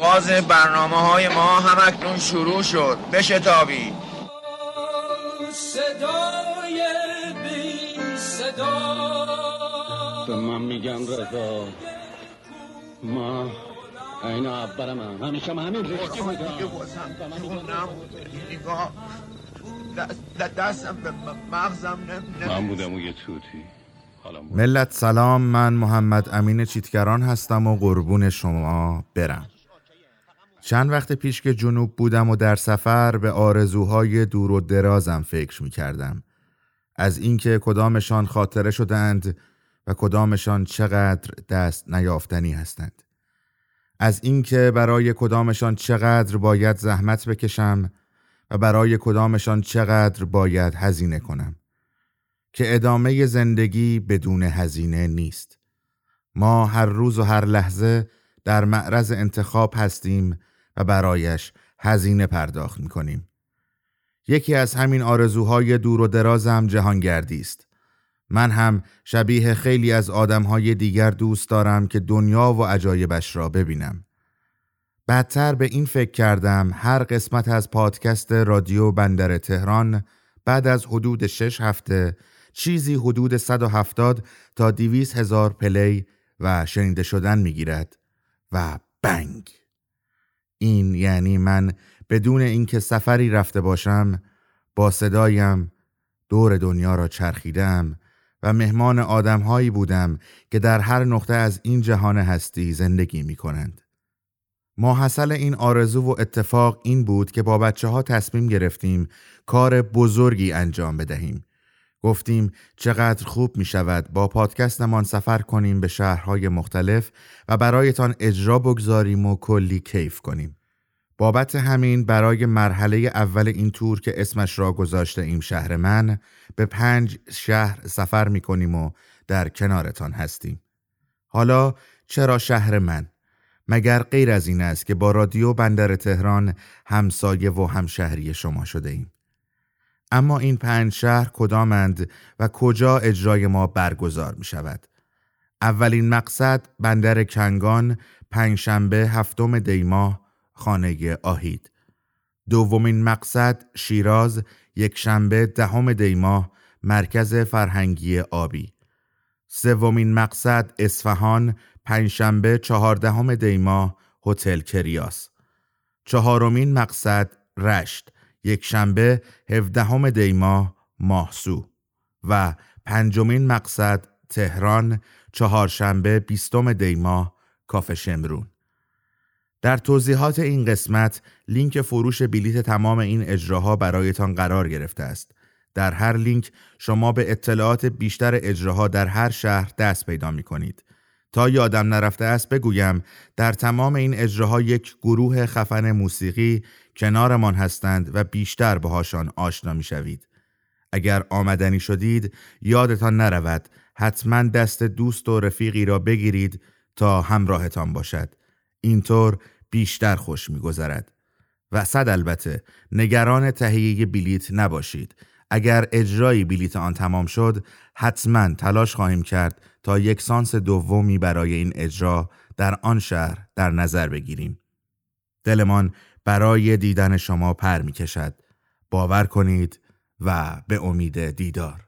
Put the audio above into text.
آغاز برنامه های ما هم اکنون شروع شد. بشتابید صدای بی صدا. به من میگن رضا. ما این اولم هم. همیشه هم همین رشته نگاه دست- دستم به مغزم نم من بودم و یه توتی. ملت سلام. من محمد امین چیتگران هستم و قربون شما برم. چند وقت پیش که جنوب بودم و در سفر به آرزوهای دور و درازم فکر می کردم. از اینکه کدامشان خاطره شدند و کدامشان چقدر دست نیافتنی هستند. از اینکه برای کدامشان چقدر باید زحمت بکشم و برای کدامشان چقدر باید هزینه کنم. که ادامه زندگی بدون هزینه نیست. ما هر روز و هر لحظه در معرض انتخاب هستیم و برایش هزینه پرداخت می کنیم. یکی از همین آرزوهای دور و درازم جهانگردی است. من هم شبیه خیلی از آدمهای دیگر دوست دارم که دنیا و عجایبش را ببینم. بعدتر به این فکر کردم هر قسمت از پادکست رادیو بندر تهران بعد از حدود شش هفته چیزی حدود 170 تا 200 هزار پلی و شنیده شدن می‌گیرد و بنگ این یعنی من بدون اینکه سفری رفته باشم با صدایم دور دنیا را چرخیدم و مهمان آدمهایی بودم که در هر نقطه از این جهان هستی زندگی می کنند. ماحصل این آرزو و اتفاق این بود که با بچه ها تصمیم گرفتیم کار بزرگی انجام بدهیم. گفتیم چقدر خوب می شود با پادکستمان سفر کنیم به شهرهای مختلف و برایتان اجرا بگذاریم و کلی کیف کنیم. بابت همین برای مرحله اول این تور که اسمش را گذاشته ایم شهر من به پنج شهر سفر می کنیم و در کنارتان هستیم. حالا چرا شهر من؟ مگر غیر از این است که با رادیو بندر تهران همسایه و همشهری شما شده ایم. اما این پنج شهر کدامند و کجا اجرای ما برگزار می شود؟ اولین مقصد بندر کنگان پنجشنبه هفتم دیماه خانه آهید. دومین مقصد شیراز یک شنبه دهم دیماه مرکز فرهنگی آبی. سومین مقصد اصفهان پنجشنبه چهاردهم دیماه هتل کریاس. چهارمین مقصد رشت. یک شنبه هفدهم دیماه ماهسو و پنجمین مقصد تهران چهارشنبه بیستم دیماه کافه شمرون در توضیحات این قسمت لینک فروش بلیت تمام این اجراها برایتان قرار گرفته است. در هر لینک شما به اطلاعات بیشتر اجراها در هر شهر دست پیدا می کنید. تا یادم نرفته است بگویم در تمام این اجراها یک گروه خفن موسیقی کنارمان هستند و بیشتر باهاشان آشنا می شوید. اگر آمدنی شدید یادتان نرود حتما دست دوست و رفیقی را بگیرید تا همراهتان باشد. اینطور بیشتر خوش میگذرد و صد البته نگران تهیه بلیت نباشید اگر اجرای بلیت آن تمام شد حتما تلاش خواهیم کرد تا یک سانس دومی برای این اجرا در آن شهر در نظر بگیریم. دلمان برای دیدن شما پر می کشد باور کنید و به امید دیدار.